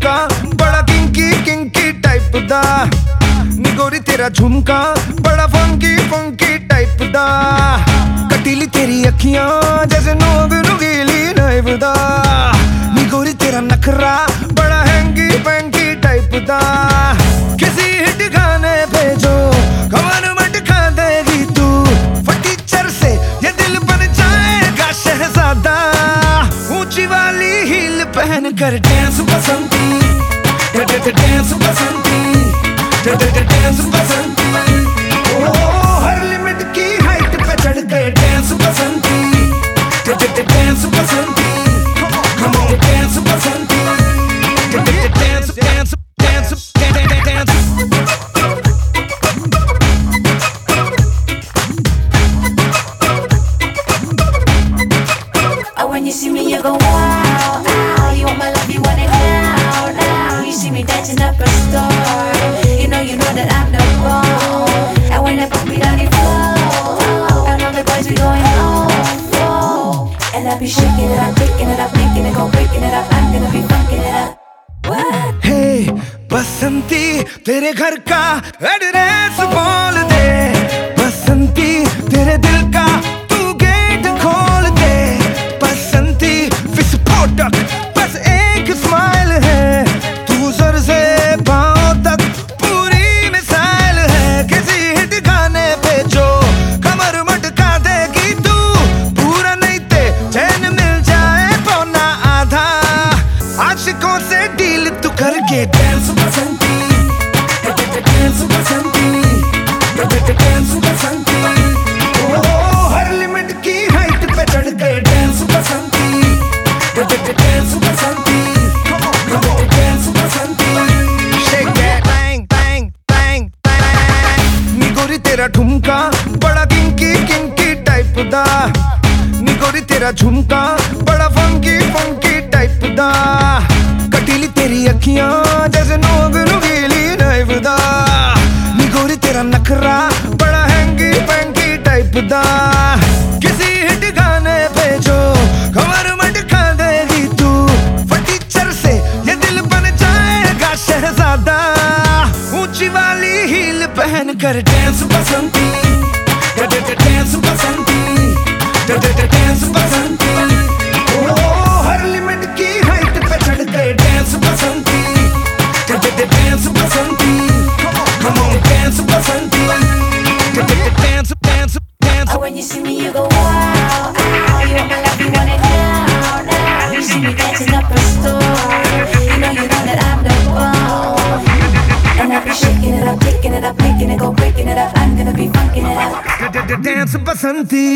झुमका, बड़ा kinky kinky type दा। निगोरी तेरा झुमका, बड़ा फंकी फंकी टाइप दा। कटीली तेरी अखियाँ, जैसे नोग रुगीली नाइव दा। निगोरी तेरा नखरा, बड़ा हैंगी पैंगी टाइप दा। किसी पहन कर dance Basanti. Dance Basanti. Dance Basanti. ओ, हर लिमिट की हाइट पे चढ़ गए डांस बसंती। बसंती तेरे घर का एड्रेस बोल दे। ਝੁਮਕਾ ਬੜਾ ਕਿੰਕੀ ਕਿੰਕੀ ਟਾਈਪ ਦਾ ਨਿਗੋਰੀ ਤੇਰਾ ਝੁਮਕਾ ਬੜਾ ਫੰਕੀ ਫੰਕੀ ਟਾਈਪ ਦਾ ਕਟੀਲੀ ਤੇਰੀ ਅੱਖੀਆਂ ਜੈਸੇ ਨੋ पहन कर dance Basanti dance Basanti dance Basanti ओ हर लिमिट की हाइट पे चढ़ गए डांस बसंती dance बसंती